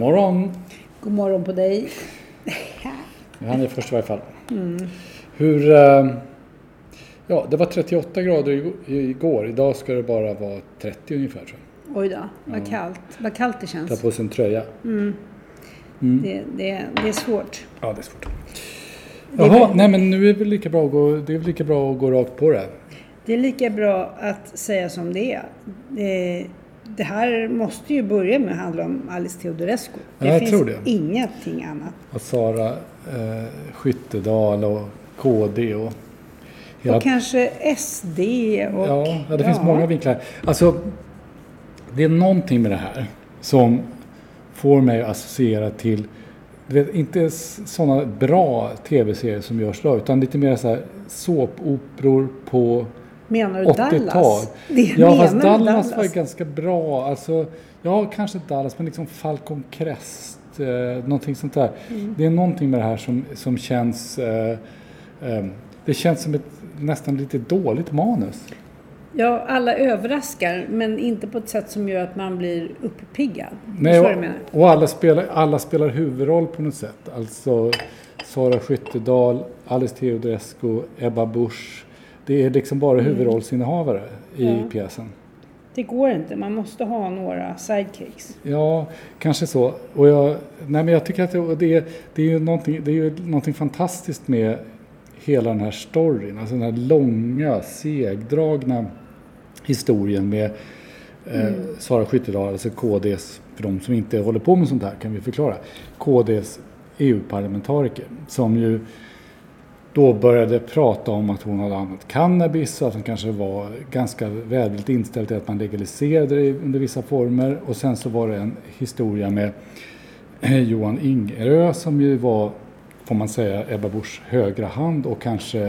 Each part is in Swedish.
morgon! God morgon på dig. Han är först i varje fall. Hur... eh, Ja, det var 38 grader ig- igår. Idag ska det bara vara 30 ungefär jag. Oj då, vad kallt. Vad kallt det Ta känns. på sig en tröja. Det, det, det är svårt. Ja, det är svårt. Jaha, nej men nu är det lika bra att gå, det är lika bra att gå rakt på det. Det är lika bra att säga som det är. Det, här måste ju börja med att handla om Alice Teodorescu. Det Ja, finns tror det. ingenting annat. Att Sara eh, Skyttedal och KD och hela Och kanske SD och... Ja, ja det finns många vinklar. Alltså, det är någonting med det här som får mig att associera till, du vet, inte sådana bra tv-serier som görs idag, utan lite mer så här såpoperor på Menar du 80-tal. Dallas? Det Ja, menar fast du Dallas var ganska bra. Alltså, ja, kanske Dallas, men liksom Falcon Crest, eh, någonting sånt där. Mm. Det är någonting med det här som, som känns, eh, eh, det känns som ett nästan lite dåligt manus. Ja, alla överraskar, men inte på ett sätt som gör att man blir uppiggad. Nej, och, och alla, spelar, alla spelar huvudroll på något sätt. Alltså Sara Skyttedal, Alice Teodorescu, Ebba Busch. Det är liksom bara huvudrollsinnehavare i Mm. Ja. pjäsen. Det går inte, man måste ha några sidekicks. Ja, kanske så. Och jag, nej men jag tycker att det, det, är, det, är ju någonting, det är ju någonting fantastiskt med hela den här storyn. Alltså den här långa, segdragna historien med eh, Sara Skyttedal, alltså KDs, för de som inte håller på med sånt här kan vi förklara, KDs EU-parlamentariker som ju då började prata om att hon hade använt cannabis och att hon kanske var ganska välvilligt inställd till att man legaliserade det under vissa former. Och sen så var det en historia med eh, Johan Ingerö som ju var, får man säga, Ebba Buschs högra hand och kanske,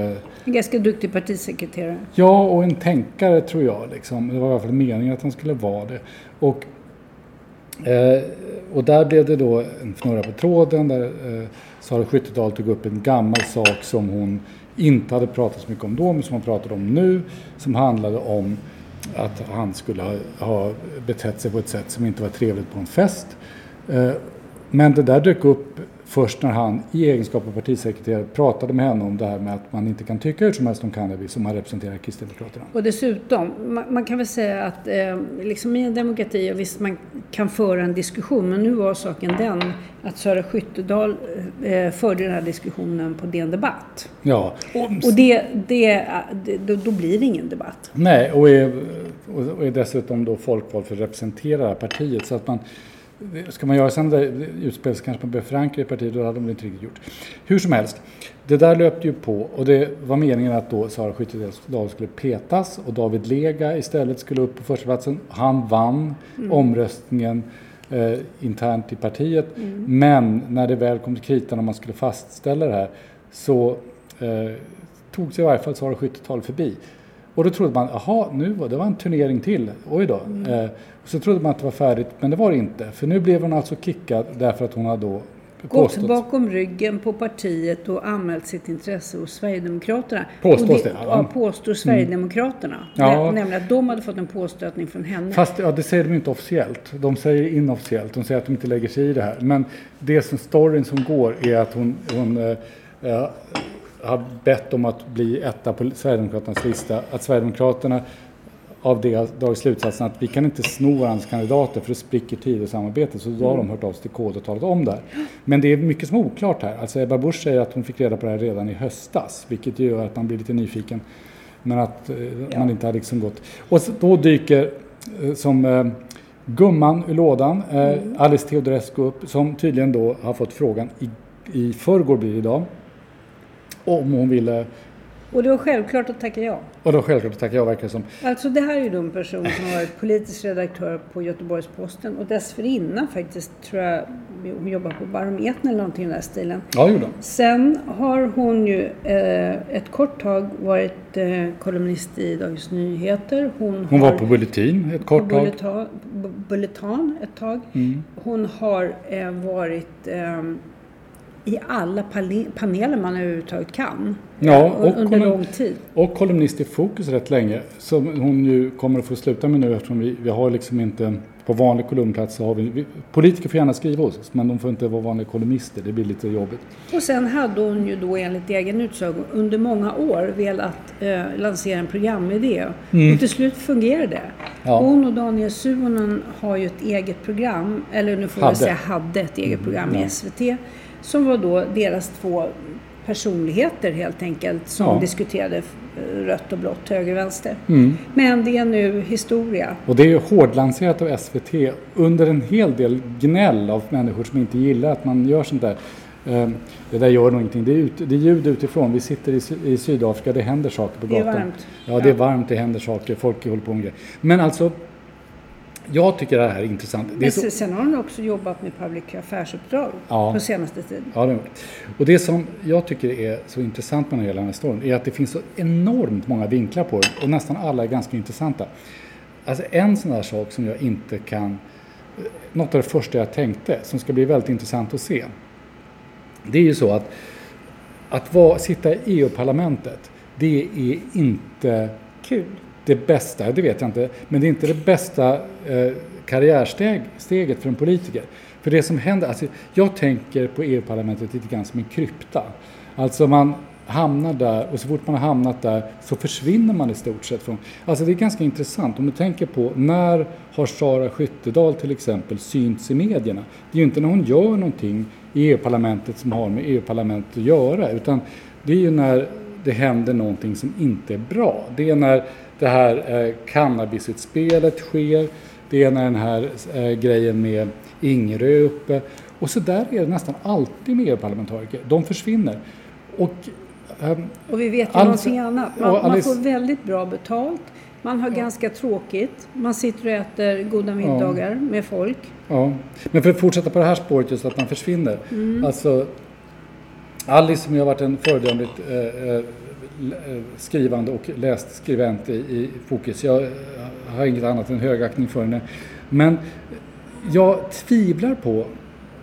En ganska duktig partisekreterare. ja och en tänkare tror jag liksom. Det var i alla fall meningen att han skulle vara det. Och Eh, och där blev det då en fnurra på tråden där eh, Sara Skyttedal tog upp en gammal sak som hon inte hade pratat så mycket om då men som hon pratade om nu. Som handlade om att han skulle ha, ha betett sig på ett sätt som inte var trevligt på en fest. Eh, men det där dök upp först när han i egenskap av partisekreterare pratade med henne om det här med att man inte kan tycka hur som helst om cannabis som han representerar Kristdemokraterna. Och dessutom, man, man kan väl säga att eh, liksom i en demokrati, och visst man kan föra en diskussion, men nu var saken den att Sara Skyttedal eh, förde den här diskussionen på DN Debatt. Ja, Och det, det, det, då, blir det ingen debatt. Nej, och är, och- och är dessutom då folkvald för att representera partiet. Så att man, ska man göra det utspel så kanske man behöver förankra i partiet, då hade de inte riktigt gjort. Hur som helst, det där löpte ju på och det var meningen att då Sara Skyttedal skulle petas och David Lega istället skulle upp på första platsen. Han vann omröstningen eh, internt i partiet. Men när det väl kom till kritan och man skulle fastställa det här så eh, tog sig i varje fall Sara Skyttedal förbi. Och då trodde man, jaha, nu var det var en turnering till, oj då. Mm. Eh, och så trodde man att det var färdigt, men det var det inte. För nu blev hon alltså kickad därför att hon hade då Gått bakom ryggen på partiet och anmält sitt intresse hos Sverigedemokraterna. Påstås och det, ja. Ja, påstår Sverigedemokraterna. Ja. Nä- Nämligen att de hade fått en påstötning från henne. Fast ja, det säger de inte officiellt. De säger inofficiellt. De säger att de inte lägger sig i det här. Men det som storyn som går är att hon, hon eh, har bett om att bli etta på Sverigedemokraternas lista. Att Sverigedemokraterna av det dragit slutsatsen att vi kan inte sno varandras kandidater för det spricker Tidösamarbetet. Så då har de hört av sig till KD och talat om det här. Men det är mycket som är oklart här. Alltså Ebba Busch säger att hon fick reda på det här redan i höstas. Vilket gör att man blir lite nyfiken. Men att eh, man inte har liksom gått. Och så, då dyker eh, som eh, gumman ur lådan, eh, Alice Teodorescu upp, som tydligen då har fått frågan i, i förrgår blir det idag. Om hon ville, Och det var självklart att tacka ja. och då självklart tackar jag verkar som, Alltså det här är ju då en person som har varit politisk redaktör på Göteborgs-Posten och dessförinnan faktiskt tror jag hon jobbar på Barometern eller någonting i den där stilen. ja det gjorde. Sen har hon ju eh, ett kort tag varit eh, kolumnist i Dagens Nyheter. Hon, Hon har var på Bulletin ett kort tag. Bulletan, Bu- Bulletan ett tag. Mm. Hon har eh, varit eh, i alla pane- paneler man överhuvudtaget kan. Ja, eh, och under lång tid. Och kolumnist i Fokus rätt länge. Som hon ju kommer att få sluta med nu eftersom vi, vi har liksom inte på vanlig kolumnplats så har vi, vi politiker får gärna skriva hos oss men de får inte vara vanliga kolumnister. Det blir lite jobbigt. Och sen hade hon ju då enligt egen utsago under många år velat eh, lansera en programidé. Och till slut fungerade det. Mm. Ja. Hon och Daniel Suhonen har ju ett eget program, eller nu får Hade. jag säga hade ett eget program i SVT. Som var då deras två personligheter helt enkelt som Ja. diskuterade rött och blått, höger och vänster. Mm. Men det är nu historia. Och det är ju hårdlanserat av SVT under en hel del gnäll av människor som inte gillar att man gör sånt där. Ehm, Det där gör nog ingenting. Det är, ut, det är ljud utifrån. Vi sitter i, i Sydafrika, det händer saker på Det är gatan. varmt. Ja, det är varmt, det händer saker, folk håller på med grejer. Men alltså, jag tycker det här är intressant. Det är så, sen- sen har hon också jobbat med public affärsuppdrag Ja. på senaste tiden. Ja, det. Och det som jag tycker är så intressant med hela den här storyn är att det finns så enormt många vinklar på den och nästan alla är ganska intressanta. Alltså en sån där sak som jag inte kan, något av det första jag tänkte som ska bli väldigt intressant att se. Det är ju så att att vara, sitta i EU-parlamentet, det är inte Kul det bästa, det vet jag inte, men det är inte det bästa eh, karriärsteget för en politiker. För det som händer, alltså, jag tänker på EU-parlamentet lite grann som en krypta. Alltså man hamnar där och så fort man har hamnat där så försvinner man i stort sett från... Alltså det är ganska intressant om du tänker på när har Sara Skyttedal till exempel synts i medierna? Det är ju inte när hon gör någonting i EU-parlamentet som har med EU-parlamentet att göra utan det är ju när det händer någonting som inte är bra. Det är när det här eh, cannabisutspelet sker, det är när den här eh, grejen med Ingerö är uppe. Och så där är det nästan alltid med EU-parlamentariker. De försvinner. Och, ehm, Och vi vet ju Alice- någonting annat. Man, och man Alice- får väldigt bra betalt. Man har ganska tråkigt. Man sitter och äter goda middagar med folk. Ja, men för att fortsätta på det här spåret just att man försvinner. Alltså, Alice som ju har varit en föredömligt eh, eh, eh, skrivande och läst skribent i, i Fokus. Jag har inget annat än högaktning för henne. Men jag tvivlar på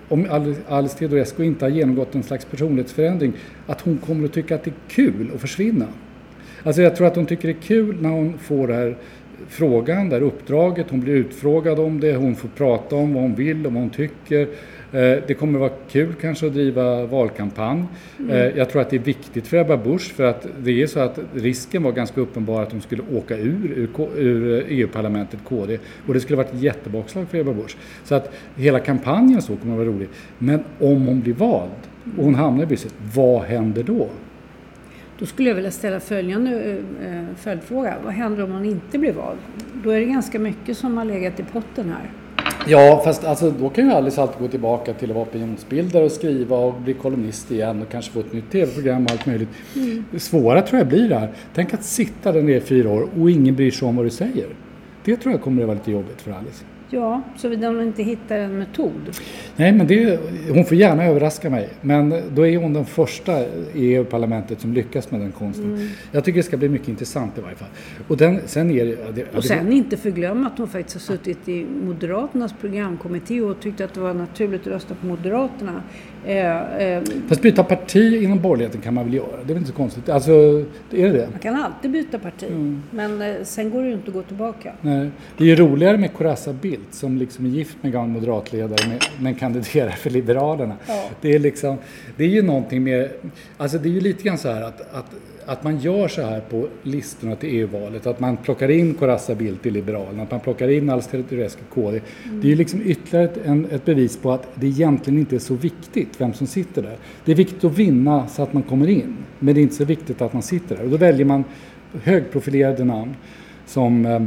om Alice- Alice Teodorescu inte har genomgått en slags personlighetsförändring, att hon kommer att tycka att det är kul att försvinna. Alltså jag tror att hon tycker det är kul när hon får det här frågan, det här uppdraget, hon blir utfrågad om det, hon får prata om vad hon vill, om vad hon tycker. Eh, Det kommer vara kul kanske att driva valkampanj. Eh, Jag tror att det är viktigt för Ebba Busch för att det är så att risken var ganska uppenbar att hon skulle åka ur, ur, ur EU-parlamentet, KD. Och det skulle varit ett jättebakslag för Ebba Busch. Så att hela kampanjen så kommer att vara rolig. Men om hon blir vald och hon hamnar i Bryssel, vad händer då? Då skulle jag vilja ställa följande eh, följdfråga. Vad händer om hon inte blir vald? Då är det ganska mycket som har legat i potten här. Ja, fast alltså, då kan ju Alice alltid gå tillbaka till att vara opinionsbildare och skriva och bli kolumnist igen och kanske få ett nytt tv-program och allt möjligt. Det svåra tror jag blir det här. Tänk att sitta där nere i fyra år och ingen bryr sig om vad du säger. Det tror jag kommer att vara lite jobbigt för Alice. Ja, såvida hon inte hittar en metod. Nej, men det, hon får gärna överraska mig. Men då är hon den första i EU-parlamentet som lyckas med den konsten. Mm. Jag tycker det ska bli mycket intressant i varje fall. Och den, sen är det... det Och sen inte förglömma att hon faktiskt har suttit i Moderaternas programkommitté och tyckte att det var naturligt att rösta på Moderaterna. Eh, eh, Fast byta parti inom borgerligheten kan man väl göra? Det är väl inte så konstigt? Alltså, är det det? man kan alltid byta parti, Mm. men eh, sen går det ju inte att gå tillbaka. Nej. Det är ju roligare med Corazza Bildt som liksom är gift med gammal moderatledare men, men kandiderar för Liberalerna. Ja. Det, är liksom, det är ju någonting med, alltså det är ju lite grann så här att, att, att man gör så här på listorna till EU-valet, att man plockar in Corazza Bildt i Liberalerna, att man plockar in Alster Turescu KD. Det är ju liksom ytterligare ett, en, ett bevis på att det egentligen inte är så viktigt vem som sitter där. Det är viktigt att vinna så att man kommer in, men det är inte så viktigt att man sitter där. Och då väljer man högprofilerade namn som eh,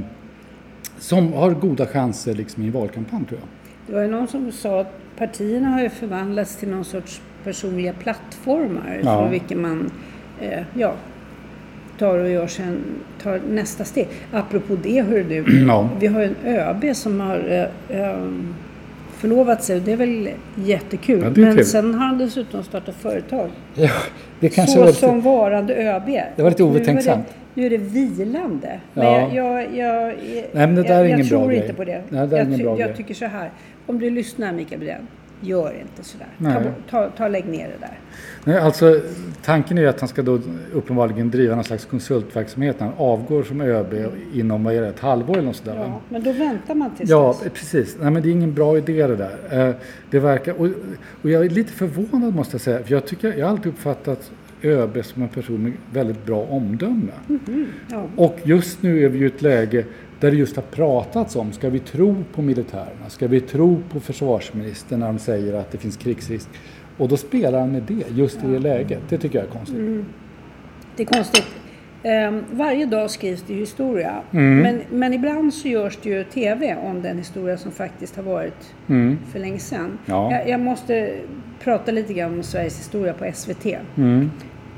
som har goda chanser liksom i en valkampanj tror jag. Det var ju någon som sa att partierna har ju förvandlats till någon sorts personliga plattformar Ja. från vilken man eh, ja, tar och gör sen, tar nästa steg. Apropå det, hör du, Ja. vi har en ÖB som har eh, förlovat sig och det är väl jättekul. Ja, är Men sen har han dessutom startat företag. Ja, det kanske Så var lite, som varande ÖB. Det var lite obetänksamt. Nu är det vilande. Men Ja. jag, jag, jag, men det där jag, är jag ingen tror inte på det. Nej, det är jag, ingen ty- bra jag grej. tycker så här. Om du lyssnar Mikael Bydén, gör inte sådär. Ta, Nej. bort- ta, ta lägg ner det där. Nej, alltså, tanken är att han ska då uppenbarligen driva någon slags konsultverksamhet när han avgår som ÖB inom vad är det, ett halvår eller något sådär. Ja, men då väntar man tills Ja, dess. precis. Nej, men det är ingen bra idé det där. Eh, Det verkar, och, och jag är lite förvånad måste jag säga, för jag, tycker, jag har alltid uppfattat ÖB som en person med väldigt bra omdöme. Ja. Och just nu är vi i ett läge där det just har pratats om, ska vi tro på militärerna? Ska vi tro på försvarsministern när de säger att det finns krigsrisk? Och då spelar han med det, just i det läget. Det tycker jag är konstigt. Det är konstigt. Ehm, varje dag skrivs det historia. Mm. Men, men ibland så görs det ju TV om den historia som faktiskt har varit Mm. för länge sedan. Ja. Jag, jag måste prata lite grann om Sveriges historia på SVT. Mm.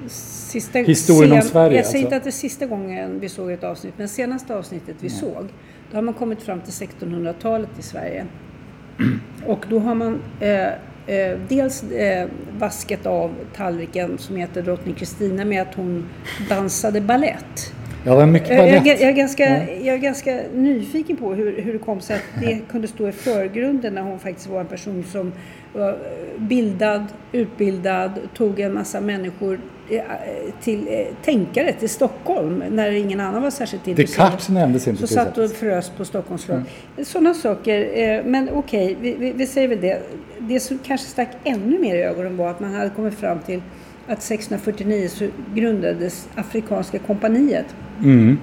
Sista, Historien om Sverige, Jag säger alltså. inte att det är sista gången vi såg ett avsnitt, men senaste avsnittet vi såg, då har man kommit fram till 1600-talet i Sverige. Och då har man eh, eh, dels eh, vaskat av tallriken som heter Drottning Kristina med att hon dansade ballett. Ja, var mycket Jag, jag, jag, är ganska, Ja. jag är ganska nyfiken på hur, hur det kom sig att det kunde stå i förgrunden när hon faktiskt var en person som var eh, bildad, utbildad, tog en massa människor eh, till eh, tänkare till Stockholm när ingen annan var särskilt intresserad. Descartes nämndes inte Så till Mm. satt och frös på Stockholms slott. Sådana saker. Men okej, vi, vi, vi säger väl det. Det som kanske stack ännu mer i ögonen var att man hade kommit fram till att 1649 så grundades Afrikanska kompaniet Mm.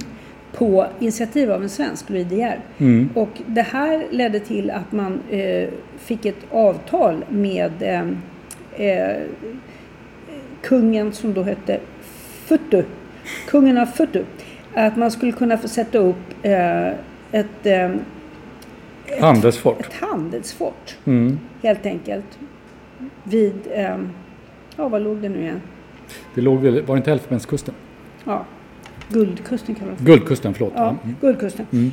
på initiativ av en svensk, Louis De. Mm. Och det här ledde till att man eh, fick ett avtal med eh, eh, kungen som då hette Futtu, kungen av Futtu. Att man skulle kunna få sätta upp eh, ett, eh, Handelsfort. ett handelsfort Mm. helt enkelt. Vid, eh, ja vad låg det nu igen? Det låg väl, var det inte Elfenbenskusten? Ja, Guldkusten kan man Guldkusten, förlåt. Ja, Mm. Guldkusten. Mm.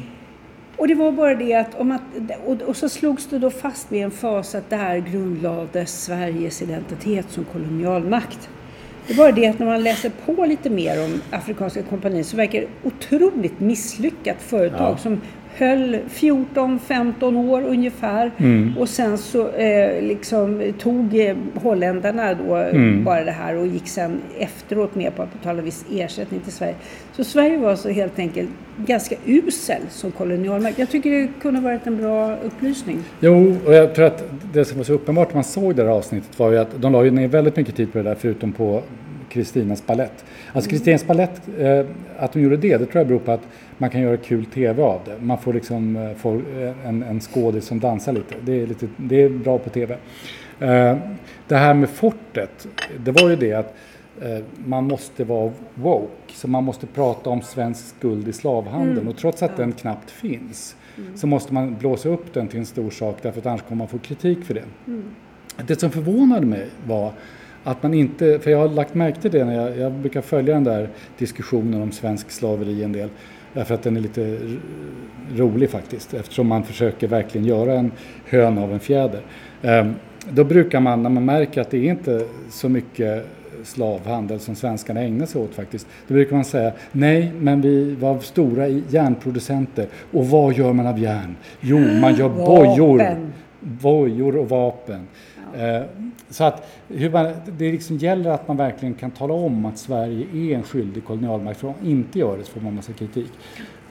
Och det var bara det att, om att och, och så slogs det då fast med en fas att där grundlades Sveriges identitet som kolonialmakt. Det är bara det att när man läser på lite mer om Afrikanska kompaniet så verkar det otroligt misslyckat företag Ja. som höll 14-15 år ungefär Mm. och sen så eh, liksom tog eh, holländarna då Mm. bara det här och gick sen efteråt med på att betala viss ersättning till Sverige. Så Sverige var så helt enkelt ganska usel som kolonialmakt. Jag tycker det kunde varit en bra upplysning. Jo, och jag tror att det som var så uppenbart när man såg det här avsnittet var ju att de la ju ner väldigt mycket tid på det där förutom på Kristinas ballett. Alltså Kristinas ballett, eh, att de gjorde det, det tror jag beror på att man kan göra kul tv av det. Man får liksom eh, få eh, en, en skådis som dansar lite. Det är, lite. det är bra på tv. Eh, det här med fortet, det var ju det att eh, man måste vara woke. Så man måste prata om svensk skuld i slavhandeln. Och trots att den knappt finns så måste man blåsa upp den till en stor sak därför att annars kommer man få kritik för det. Det som förvånade mig var att man inte, för jag har lagt märke till det när jag, jag brukar följa den där diskussionen om svensk slaveri en del. Därför att den är lite rolig faktiskt. Eftersom man försöker verkligen göra en hön av en fjäder. Ehm, Då brukar man, när man märker att det är inte så mycket slavhandel som svenskarna ägnar sig åt faktiskt. Då brukar man säga nej, men vi var stora järnproducenter. Och vad gör man av järn? Jo, man gör bojor. Vapen. Bojor och vapen. Eh, Så att hur man, det liksom gäller att man verkligen kan tala om att Sverige är en skyldig kolonialmakt. För om man inte gör det så får man massa kritik.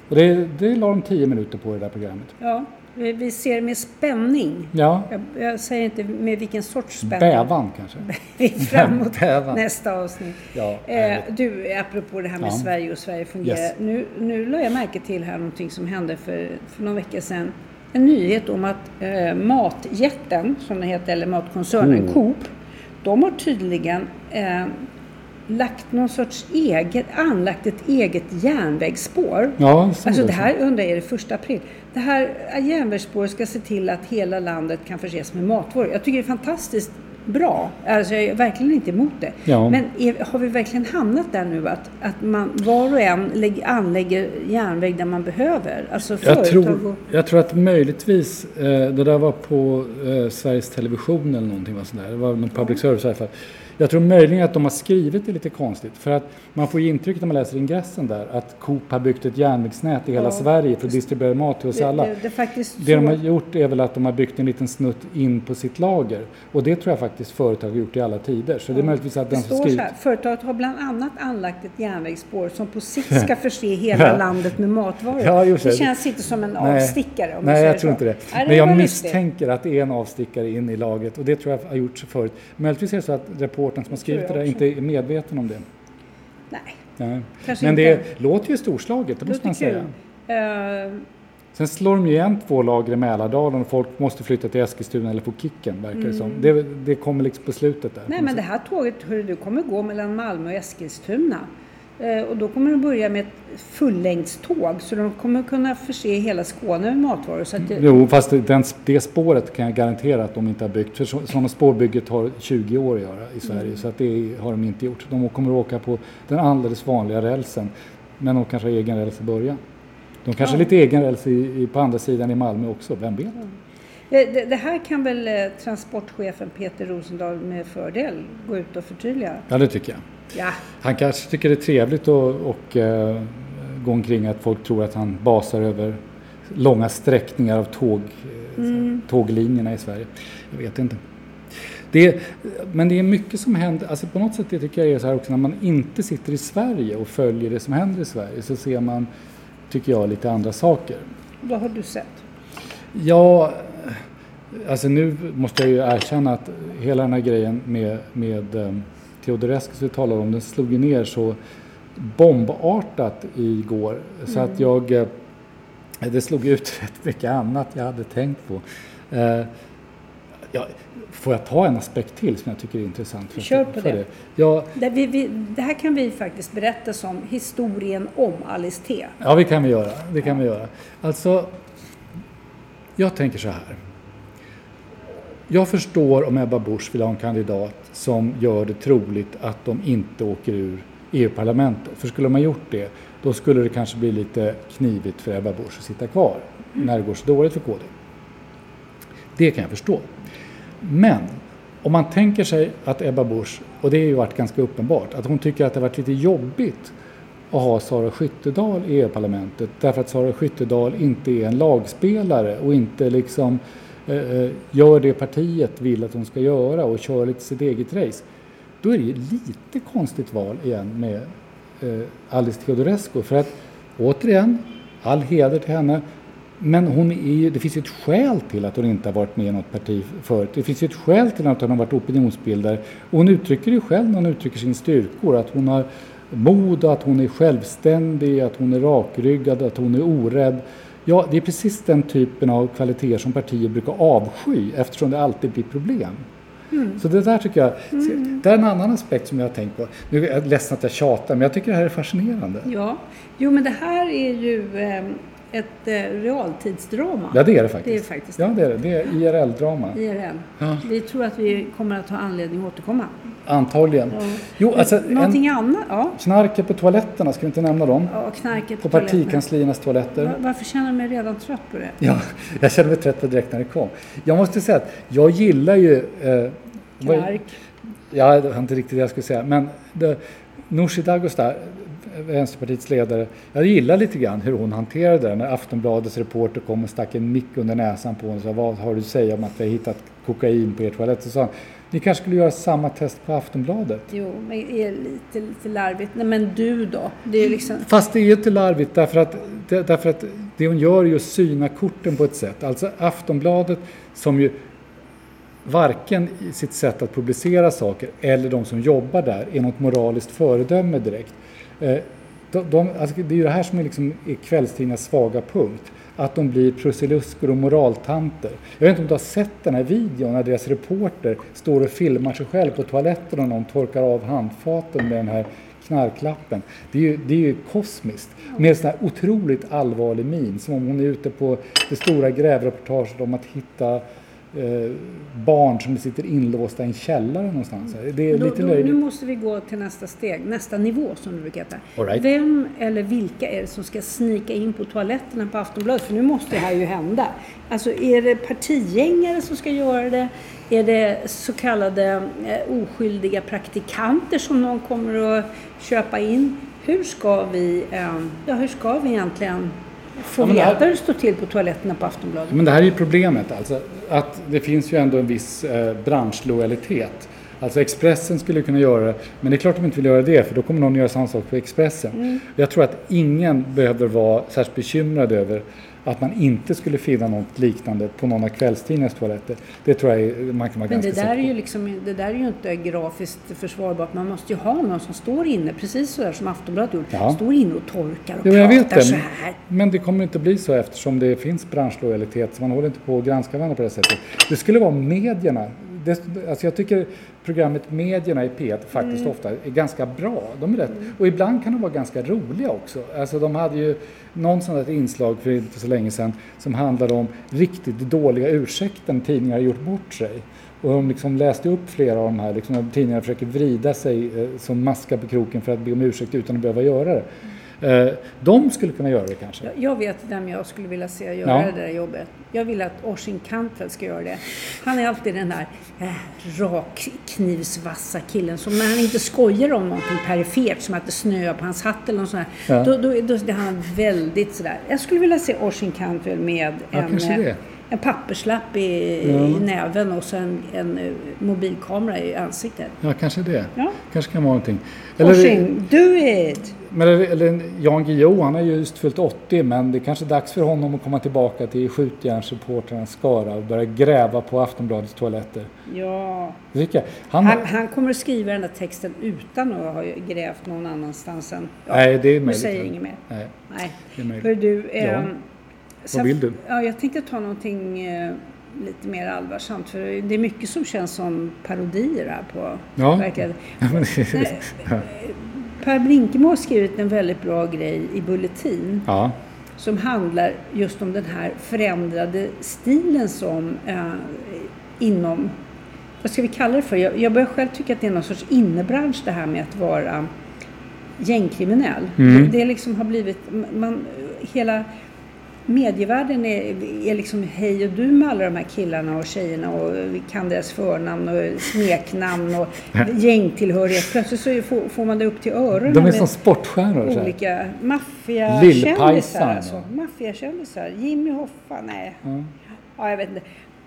Och det, det la de tio minuter på i det där programmet. Ja, vi, ser med spänning. Ja, Jag, jag säger inte med vilken sorts spänning. bävan kanske. Vi är fram emot Bävan. nästa avsnitt. Ja, Eh, du, apropå det här med Ja. Sverige och Sverige fungerar. Yes. Nu, nu la jag märke till här någonting som hände för, för någon vecka sedan. En nyhet om att eh, Matjätten, som det heter, eller Matkoncernen Mm. Coop, de har tydligen eh, lagt någon sorts eget, anlagt ett eget järnvägsspår. Ja, så Alltså det här undrar jag, är det första april? Det här järnvägsspåret ska se till att hela landet kan förses med matvaror. Jag tycker det är fantastiskt bra. Alltså jag är verkligen inte emot det. Ja. Men är, har vi verkligen hamnat där nu att, att man var och en lägg, anlägger järnväg där man behöver? Alltså Jag tror, och... jag tror att möjligtvis, eh, det där var på eh, Sveriges Television eller någonting var sådär. Det var någon public service i alla fall. Jag tror möjligen att de har skrivit det lite konstigt. För att man får ju intrycket när man läser ingressen där att Coop har byggt ett järnvägsnät i hela Ja. Sverige för att distribuera mat till oss Det, alla. det, det faktiskt Det de har gjort är väl att de har byggt en liten snutt in på sitt lager. Och det tror jag faktiskt företag har gjort i alla tider. Så det är möjligtvis att Det den som skrivit... här, företaget har bland annat anlagt ett järnvägsspår som på sikt ska förse hela landet med matvaror. Ja, det det. känns inte som en avstickare om Nej, säger jag tror inte det. Nej, Men jag misstänker att det är en avstickare in i laget och det tror jag har gjorts förut. Möjligtvis är det så att reportern som har skrivit det där inte är medveten om det. Nej, Nej. Kanske Men det inte. låter ju storslaget, det det måste man säga. Eh, Sen slår de igen två lager i Mälardalen och folk måste flytta till Eskilstuna eller få kicken, verkar det som. Det, det kommer liksom på slutet där. Mm. Nej, men det här tåget hörru, du, kommer gå mellan Malmö och Eskilstuna. Eh, och då kommer de börja med ett fullängdståg så de kommer kunna förse hela Skåne med matvaror. Så det, Jo, fast det- den, det spåret kan jag garantera att de inte har byggt. För så, sådana spårbygge tar 20 år att göra i Sverige. Mm. Så att det har de inte gjort. De kommer att åka på den alldeles vanliga rälsen. Men de kanske har egen räls i början. De kanske har lite egen räls i, i, på andra sidan i Malmö också, vem vet? det, det, det här kan väl eh, transportchefen Peter Rosendahl med fördel gå ut och förtydliga? Ja, det tycker jag. Ja, Han kanske tycker det är trevligt att och, eh, gå omkring att folk tror att han basar över långa sträckningar av tåg, eh, tåglinjerna i Sverige. Jag vet inte. Det är, men det är mycket som händer, alltså på något sätt det tycker jag är så här också när man inte sitter i Sverige och följer det som händer i Sverige så ser man, tycker jag, lite andra saker. vad har du sett? Ja, alltså nu måste jag ju erkänna att hela den här grejen med, med um, Teodorescu vi talade om, den slog ju ner så bombartat igår. Så att jag, eh, det slog ut rätt mycket annat jag hade tänkt på. Eh, ja, får jag ta en aspekt till som jag tycker är intressant? För, Kör på för det. Ja, Det, vi, vi, det här kan vi faktiskt berätta som historien om Alice T. Ja, det kan vi göra. Det kan vi göra. Alltså, jag tänker så här. Jag förstår om Ebba Busch vill ha en kandidat som gör det troligt att de inte åker ur EU-parlamentet. För skulle ha gjort det, då skulle det kanske bli lite knivigt för Ebba Busch att sitta kvar när det går så dåligt för KD. Det kan jag förstå. Men om man tänker sig att Ebba Busch, och det har ju varit ganska uppenbart, att hon tycker att det har varit lite jobbigt att ha Sara Skyttedal i EU-parlamentet därför att Sara Skyttedal inte är en lagspelare och inte liksom Eh, eh, gör det partiet vill att hon ska göra och kör lite sitt eget race. Då är det ju lite konstigt val igen med eh, Alice Teodorescu för att återigen, all heder till henne, men hon är ju, det finns ju ett skäl till att hon inte har varit med i något parti förut. Det finns ju ett skäl till att hon har varit opinionsbildare. Och hon uttrycker det själv när hon uttrycker sin styrkor. Att hon har mod, att hon är självständig, att hon är rakryggad, att hon är orädd. Ja, det är precis den typen av kvaliteter som partier brukar avsky eftersom det alltid blir problem. Så det där tycker jag, det är en annan aspekt som jag har tänkt på. Nu är jag ledsen att jag tjatar, men jag tycker det här är fascinerande. Ja, jo men det här är ju eh, ett eh, realtidsdrama. Ja, det är det faktiskt. Det är faktiskt Ja, det är det. Det är IRL-drama. IRL. Ja. Vi tror att vi kommer att ha anledning att återkomma. Antagligen. Jo, alltså, Någonting en, annat? Ja. knarket på toaletterna, ska vi inte nämna dem? ja knarket På toaletterna. partikansliernas toaletter. Va- Varför känner jag mig redan trött på det? Ja, jag kände mig trött på direkt när det kom. Jag måste säga att jag gillar ju... Eh, Knark. Ja, det var inte riktigt det jag skulle säga. Men Nooshi Dadgostar, Vänsterpartiets ledare, jag gillar lite grann hur hon hanterade det när Aftonbladets reporter kom och stack en mick under näsan på honom och sa vad har du att säga om att vi har hittat kokain på er toalett? Så sa han, ni kanske skulle göra samma test på Aftonbladet? Jo, men det är lite, lite larvigt. Nej, men du då? Det är liksom... Fast det är inte larvigt därför att, därför att det hon gör är ju att syna korten på ett sätt. Alltså Aftonbladet som ju varken i sitt sätt att publicera saker eller de som jobbar där är något moraliskt föredöme direkt. Eh, De, de, alltså det är ju det här som är, liksom, är kvällstidningarnas svaga punkt. Att de blir prusiluskor och moraltanter. Jag vet inte om du har sett den här videon när deras reporter står och filmar sig själv på toaletten och någon torkar av handfaten med den här knarklappen. Det är ju, det är ju kosmiskt. Med en sån här otroligt allvarlig min. Som om hon är ute på det stora grävreportaget om att hitta eh, barn som sitter inlåsta i en källare någonstans. Det är då, lite då, nu måste vi gå till nästa steg, nästa nivå som det brukar heta. Right. Vem eller vilka är det som ska snika in på toaletterna på Aftonbladet? För nu måste det här ju hända. Alltså är det partigängare som ska göra det? Är det så kallade eh, oskyldiga praktikanter som någon kommer att köpa in? Hur ska vi, eh, ja, hur ska vi egentligen få veta hur det står till på toaletterna på Aftonbladet? Men det här är ju problemet, alltså, att det finns ju ändå en viss eh, branschlojalitet. Alltså Expressen skulle kunna göra det, men det är klart de inte vill göra det för då kommer någon göra samma sak på Expressen. Mm. Jag tror att ingen behöver vara särskilt bekymrad över att man inte skulle finna något liknande på någon av kvällstidningarnas toaletter. Det tror jag är, man kan vara Men ganska det där, är säker ju på. liksom, det där är ju inte grafiskt försvarbart. Man måste ju ha någon som står inne, precis så där som Aftonbladet gjort. Ja. Står inne och torkar och Jo, jag vet pratar så det. här. Men det kommer inte bli så eftersom det finns branschlojalitet. Så man håller inte på att granska varandra på det sättet. Det skulle vara medierna. Det, alltså jag tycker programmet Medierna i P1 faktiskt Mm. ofta är ganska bra. De är rätt, Och ibland kan de vara ganska roliga också. Alltså de hade ju någon sån där inslag för inte så länge sedan som handlade om riktigt dåliga ursäkten tidningar gjort bort sig. Och de liksom läste upp flera av de här, liksom, tidningarna försöker vrida sig eh, som maska på kroken för att be om ursäkt utan att behöva göra det. Eh, de skulle kunna göra det kanske. Jag- vet vem jag skulle vilja se göra Ja. det där jobbet. Jag vill att Orsin Kantvel ska göra det. Han är alltid den där äh, rakknivsvassa killen som när han inte skojar om någonting perifert som att det snöar på hans hatt eller något sånt här, Ja. då, då, då är han väldigt sådär. Jag skulle vilja se Orsin Kantvel med Ja, en, eh, en papperslapp i, i näven och så en, en eh, mobilkamera i ansiktet. Ja, kanske det. Ja. Kanske kan vara någonting. Orsin, do it! Men, eller, Jan Guillou, han har ju just fyllt 80 men det är kanske är dags för honom att komma tillbaka till skjutjärnsreportrarnas skara och börja gräva på Aftonbladets toaletter. Ja. Tycker. Han, Han, han kommer att skriva den där texten utan att ha grävt någon annanstans än... Ja, Nej, det är Nu möjligt. säger jag inget mer. Nej, Nej. det är möjligt. Hör du, Ja. ehm, sen- vill du? Ja, jag tänkte ta någonting eh, lite mer allvarsamt. För det är mycket som känns som parodier här på Ja. verkligheten. Ja, Per Brinkemo har skrivit en väldigt bra grej i Bulletin ja. som handlar just om den här förändrade stilen som eh, inom, vad ska vi kalla det för? Jag, jag börjar själv tycka att det är någon sorts innebransch det här med att vara gängkriminell. Mm. Det, det liksom har blivit, man, hela medievärlden är, är liksom hej och du med alla de här killarna och tjejerna och kan deras förnamn och smeknamn och gängtillhörighet. Plötsligt så får, får man det upp till öronen. De är som sportstjärnor. olika maffiakändisar. Alltså. Maffiakändisar. Jimmy Hoffa, nej. Ja, jag vet inte.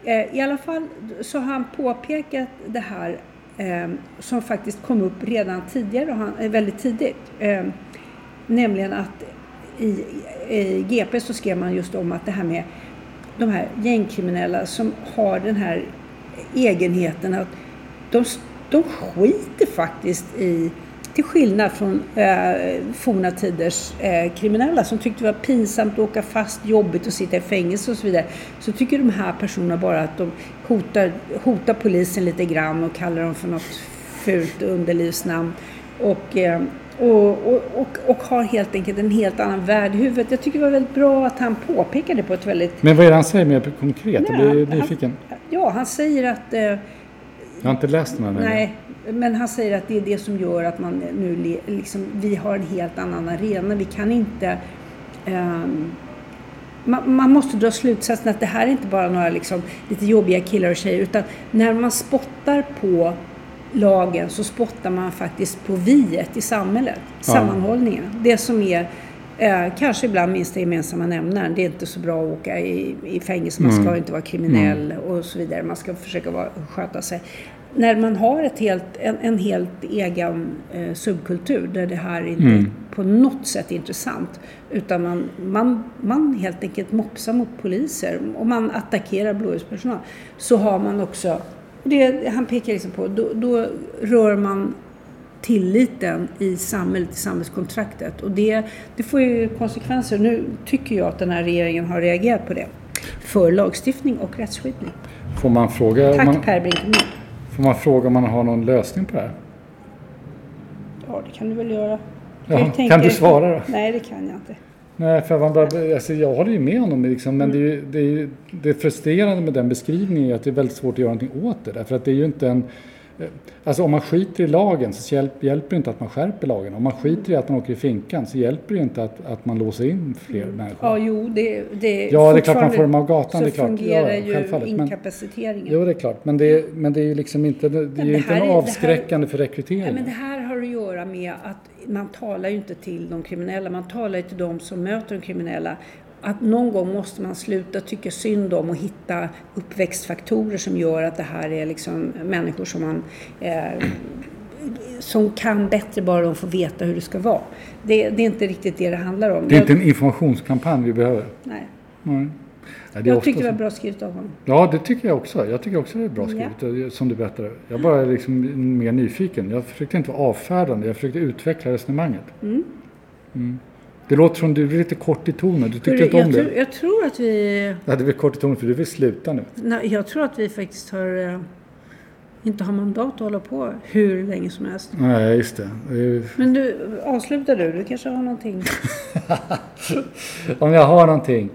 Eh, I alla fall så har han påpekat det här eh, som faktiskt kom upp redan tidigare, och han, eh, väldigt tidigt. Eh, nämligen att i, i GP så skrev man just om att det här med de här gängkriminella som har den här egenheten att de, de skiter faktiskt i, till skillnad från eh, forna tiders eh, kriminella som tyckte det var pinsamt att åka fast, jobbigt att sitta i fängelse och så vidare. Så tycker de här personerna bara att de hotar, hotar polisen lite grann och kallar dem för något fult underlivsnamn. Och, eh, och, och, och, och har helt enkelt en helt annan värld i huvudet. Jag tycker det var väldigt bra att han påpekade på ett väldigt... Men vad är det han säger mer konkret? Jag blir nyfiken. Ja, han säger att... Eh, Jag har inte läst den här. Nej, Men han säger att det är det som gör att man nu liksom, vi har en helt annan arena. Vi kan inte ehm, man, man måste dra slutsatsen att det här är inte bara några liksom, lite jobbiga killar och tjejer utan när man spottar på lagen så spottar man faktiskt på viet i samhället, sammanhållningen. Det som är eh, kanske ibland minsta gemensamma nämnaren. Det är inte så bra att åka i, i fängelse, man ska inte vara kriminell och så vidare. Man ska försöka vara, sköta sig. När man har ett helt, en, en helt egen eh, subkultur där det här inte på något sätt är intressant utan man, man, man helt enkelt mopsar mot poliser och man attackerar blåljuspersonal så har man också, det han pekar liksom på, då, då rör man tilliten i samhället, i samhällskontraktet. Och det, det får ju konsekvenser. Nu tycker jag att den här regeringen har reagerat på det. För lagstiftning och rättsskydning. Får man fråga, om Tack man, Per Brinkman. får man fråga om man har någon lösning på det här? Ja, det kan du väl göra. Ja, kan du svara då? Nej, det kan jag inte. Nej, för man bara, alltså jag håller ju med honom liksom, men det, är det, är det frustrerande med den beskrivningen är att det är väldigt svårt att göra någonting åt det. Därför att det är ju inte en... eh, Alltså om man skiter i lagen så hjälp, hjälper det inte att man skärper lagen. Om man skiter i att man åker i finkan så hjälper det inte att, att man låser in fler människor. Ja, jo, det, det Ja, det är klart man får dem av gatan, Så det är klart. fungerar Ja, ja, ju självfallet. Men- inkapaciteringen. Jo, det är klart. Men det, är- men det är ju liksom inte, det är Men det inte är- det här- avskräckande för Ja, rekryteringen. men det här göra med att man talar ju inte till de kriminella, man talar ju till de som möter de kriminella. Att någon gång måste man sluta tycka synd om och hitta uppväxtfaktorer som gör att det här är liksom människor som man eh, som kan bättre bara de får veta hur det ska vara. Det, det är inte riktigt det det handlar om. Det är inte en informationskampanj vi behöver. Nej. Nej. Jag tyckte det var bra skrivet av honom. Ja, det tycker jag också. Jag tycker också det är bra skrivet, som du berättade. Jag bara är liksom mer nyfiken. Jag försökte inte vara avfärdande, jag försökte utveckla resonemanget. Mm. Det låter som du är lite kort i tonen. Du tyckte inte om jag, det. tror, jag tror att vi Ja, det är kort i tonen för du vill sluta nu. Nej, jag tror att vi faktiskt har, eh, inte har mandat att hålla på hur länge som helst. Nej, just det. är, Men du, avslutar du? Du kanske har någonting? om jag har någonting.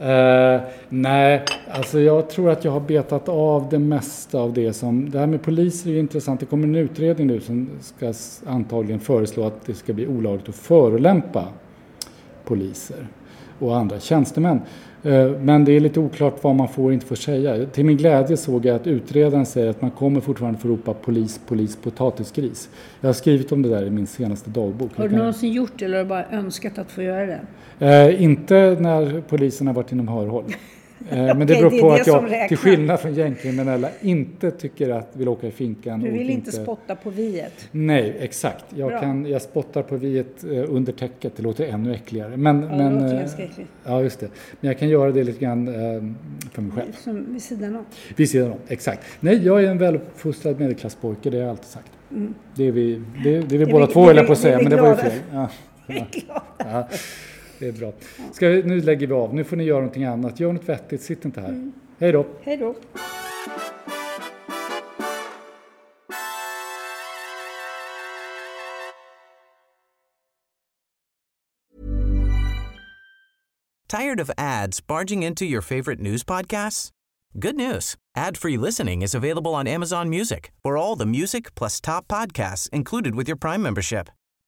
Uh, nej, alltså jag tror att jag har betat av det mesta av det som... Det här med poliser är ju intressant. Det kommer en utredning nu som ska antagligen föreslå att det ska bli olagligt att förolämpa poliser och andra tjänstemän. Eh, Men det är lite oklart vad man får och inte får säga. Till min glädje såg jag att utredaren säger att man kommer fortfarande få ropa polis, polis, potatisgris. Jag har skrivit om det där i min senaste dagbok. Har du kan- någonsin gjort det eller har du bara önskat att få göra det? Eh, inte när polisen har varit inom hörhåll. Eh, men det beror det på det att jag, till skillnad från gängkriminella, inte tycker att vill åka i finkan. Du vill inte spotta på viet? Nej, exakt. Jag, Bra. kan, jag spottar på viet eh, under täcket. Det låter ännu äckligare. Men, Ja, det men, låter eh, ganska äckligt. Ja, just det. Men jag kan göra det lite grann för mig själv. Som vid sidan av? Vid sidan om, exakt. Nej, jag är en väluppfostrad medelklasspojke, det har jag alltid sagt. Det är vi, det, det är vi är båda vi- två, det höll jag på att det säga, men det var ju fel. Ja. Ja, det är bra. Ska vi, nu lägger vi av. Nu får ni göra någonting annat. Gör något vettigt. Sitt inte här. Hej då. Hej då. Tired of ads barging into your favorite news podcasts? Good news. Ad-free listening is available on Amazon Music for all the music plus top podcasts included with your Prime membership.